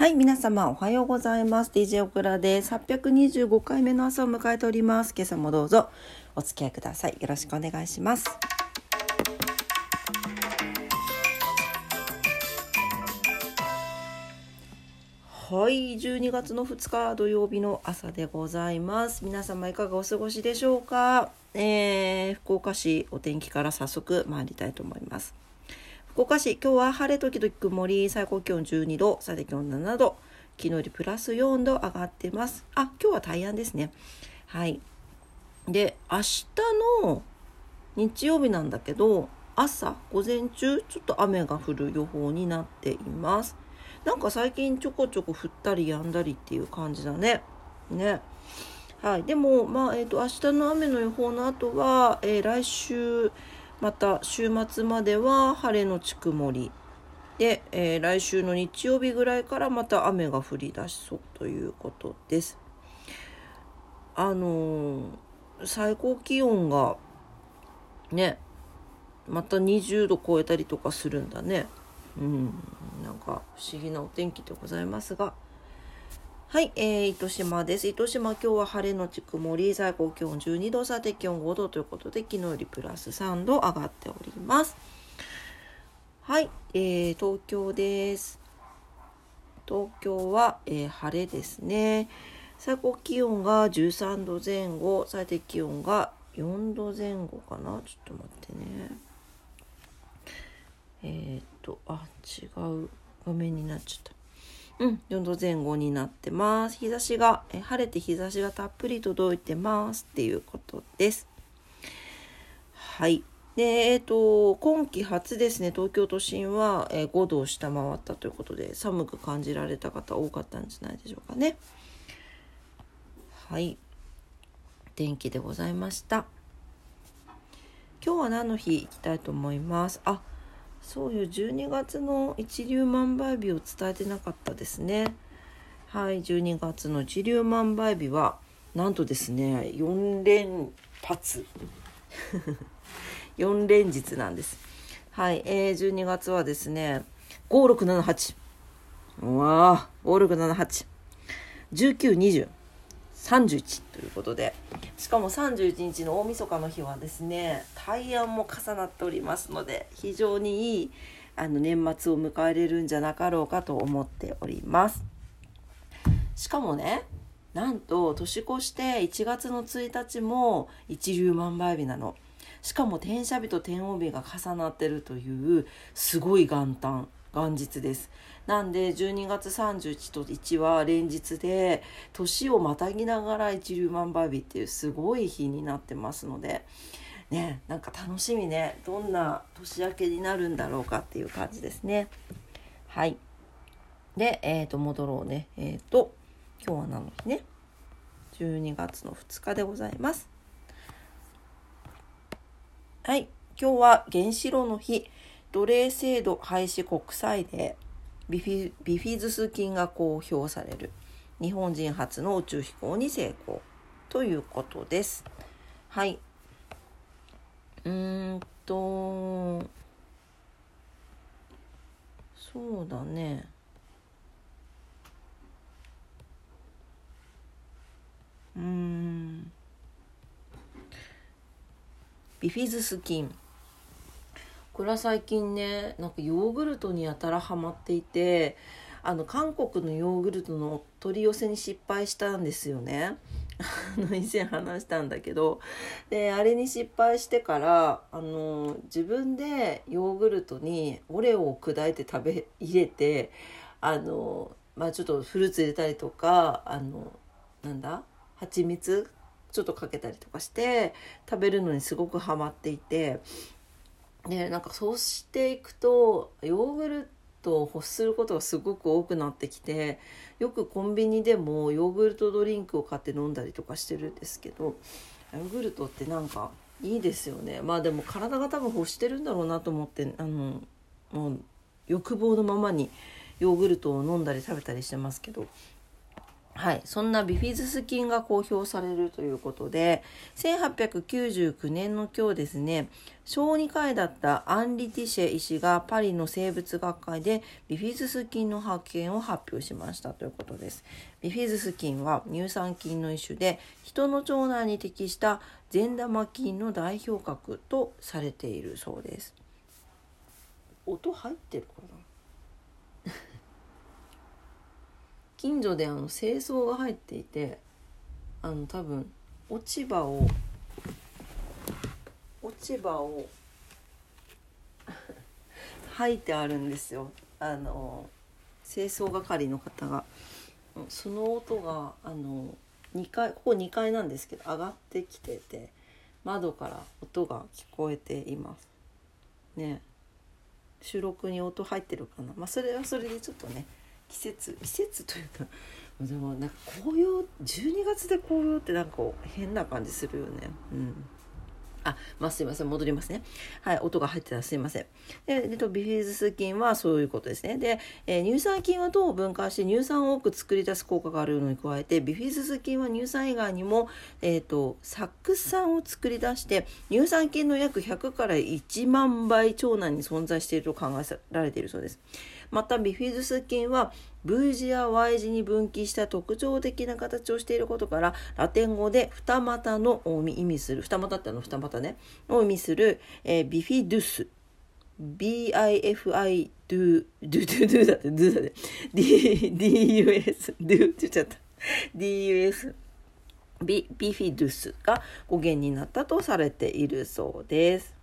はい、皆様おはようございます。DJ オクラです。825回目の朝を迎えております。今朝もどうぞお付き合いください。よろしくお願いします。はい、12月の2日土曜日の朝でございます。皆様いかがお過ごしでしょうか？えー、福岡市お天気から早速参りたいと思います。福岡市今日は晴れ時々曇り最高気温12度最低気温7度昨日よりプラス4度上がってます。あ今日は大安ですね。はい。で明日の日曜日なんだけど朝午前中ちょっと雨が降る予報になっています。なんか最近ちょこちょこ降ったりやんだりっていう感じだね。ね。はい。でもまあえっ、ー、と明日の雨の予報の後は、えー、来週また週末までは晴れのち曇りで、えー、来週の日曜日ぐらいからまた雨が降り出しそうということです。あのー、最高気温がねまた20度超えたりとかするんだね。うん、なんか不思議なお天気でございますが。はい、えー、糸島です。糸島今日は晴れのち曇り、最高気温12度、最低気温5度ということで、昨日よりプラス3度上がっております。はい、えー、東京です。東京は、えー、晴れですね。最高気温が13度前後、最低気温が4度前後かな。ちょっと待ってね。えー、っと、あ、違う画面になっちゃった。うん、4度前後になってます。日差しが、え晴れて日差しがたっぷり届いてますっていうことです。はい。で、えっ、ー、と、今季初ですね、東京都心は、え5度を下回ったということで、寒く感じられた方多かったんじゃないでしょうかね。はい。天気でございました。今日は何の日行きたいと思います？あ、そういう12月の一粒万倍日を伝えてなかったですね。はい12月の一粒万倍日はなんとですね4連発。4連日なんです。はい、えー、12月はですね5678うわー5678 1920 31ということで。しかも31日の大晦日の日はですね大安も重なっておりますので非常にいいあの年末を迎えれるんじゃなかろうかと思っております。しかもねなんと年越して1月の1日も一粒万倍日なの。しかも天赦日と天王日が重なってるというすごい元旦。元日です。なんで12月31と1は連日で年をまたぎながら一粒万倍日っていうすごい日になってますのでねなんか楽しみね。どんな年明けになるんだろうかっていう感じですね。はい。でえ、ー、と戻ろうね。えっ、ー、と今日は何の日ね？12月の2日でございます。はい。今日は原子炉の日。奴隷制度廃止国際デービフィビフィズス菌が公表される日本人初の宇宙飛行に成功ということです。はい。うんとそうだね。うんビフィズス菌これは最近ねなんかヨーグルトにやたらハマっていてあの韓国のヨーグルトの取り寄せに失敗したんですよね。以前話したんだけど。であれに失敗してからあの自分でヨーグルトにオレオを砕いて食べ入れてあの、まあ、ちょっとフルーツ入れたりとかあのなんだ？蜂蜜？ちょっとかけたりとかして食べるのにすごくハマっていて。でなんかそうしていくとヨーグルトを欲することがすごく多くなってきてよくコンビニでもヨーグルトドリンクを買って飲んだりとかしてるんですけどヨーグルトってなんかいいですよね。まあでも体が多分欲してるんだろうなと思ってあのもう欲望のままにヨーグルトを飲んだり食べたりしてますけどはい、そんなビフィズス菌が公表されるということで1899年の今日ですね小児科医だったアンリ・ティシェ医師がパリの生物学会でビフィズス菌の発見を発表しましたということです。ビフィズス菌は乳酸菌の一種で人の腸内に適した善玉菌の代表格とされているそうです。音入ってるかな？近所であの清掃が入っていてあの多分落ち葉を落ち葉を 吐いてあるんですよ。あの清掃係の方が。その音があの2階ここ2階なんですけど上がってきてて窓から音が聞こえています。ね。収録に音入ってるかな。まあそれはそれでちょっとね季節季節というか でもなんか紅葉12月で紅葉ってなんか変な感じするよねうんあ、まあ、すいません。戻りますね。はい。音が入ってたらすいません。で、でとビフィズス菌はそういうことですね。で、えー、乳酸菌は糖を分解して乳酸を多く作り出す効果があるのに加えて、ビフィズス菌は乳酸以外にも、えっ、ー、と、酢酸を作り出して、乳酸菌の約100から1万倍腸内に存在していると考えられているそうです。またビフィズス菌は V 字や Y 字に分岐した特徴的な形をしていることからラテン語で二股の意味する二股ってあの二股ねを意味する、えー、ビフィドゥス BIFI ドゥドゥドゥドゥだってドゥだって D DUS ドゥって言っちゃった DUS ビビフィドゥスが語源になったとされているそうです。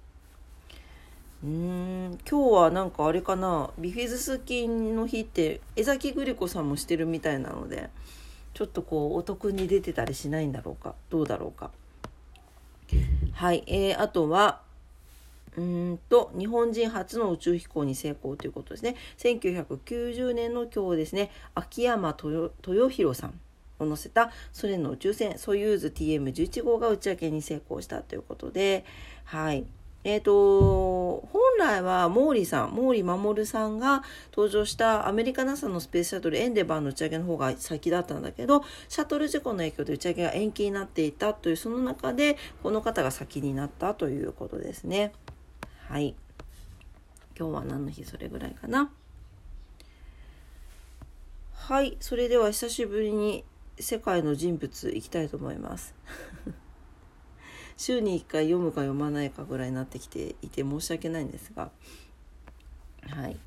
うん今日はなんかあれかなビフィズス菌の日って江崎グリコさんもしてるみたいなのでちょっとこうお得に出てたりしないんだろうかどうだろうか。はい、えー、あとはうんと日本人初の宇宙飛行に成功ということですね。1990年の今日ですね秋山豊弘さんを乗せたソ連の宇宙船ソユーズ TM11 号が打ち上げに成功したということではい。えっ、ー、と、本来は毛利さん、毛利守さんが登場したアメリカ NASA のスペースシャトルエンデバーの打ち上げの方が先だったんだけど、シャトル事故の影響で打ち上げが延期になっていたという、その中でこの方が先になったということですね。はい。今日は何の日それぐらいかな。はい。それでは久しぶりに世界の人物いきたいと思います。週に1回読むか読まないかぐらいになってきていて申し訳ないんですが。はい。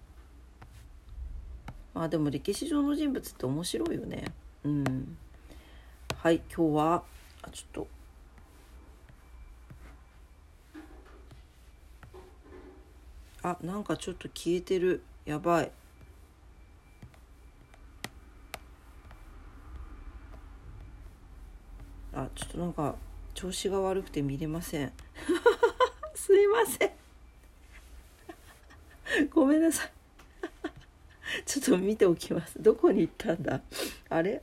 まあでも歴史上の人物って面白いよね。うん。はい今日はあちょっと。あなんかちょっと消えてる。やばい。あちょっとなんか調子が悪くて見れません。すいません。ごめんなさい。ちょっと見ておきます。どこに行ったんだ？あれ？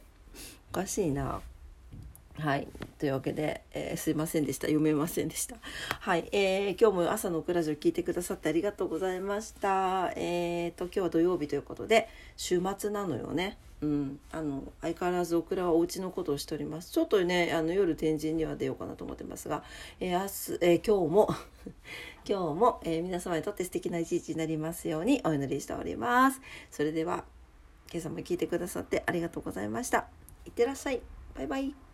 おかしいな。はい。というわけで、えー、すいませんでした。読めませんでした。はい、えー、今日も朝のクラジオ聞いてくださってありがとうございました。えーと今日は土曜日ということで週末なのよね。うん、あの相変わらずオクラはお家のことをしております。ちょっとねあの夜天神には出ようかなと思ってますが、えー、明日、えー、今日も 今日も、えー、皆様にとって素敵な一日になりますようにお祈りしております。それでは今朝も聞いてくださってありがとうございました。いってらっしゃい。バイバイ。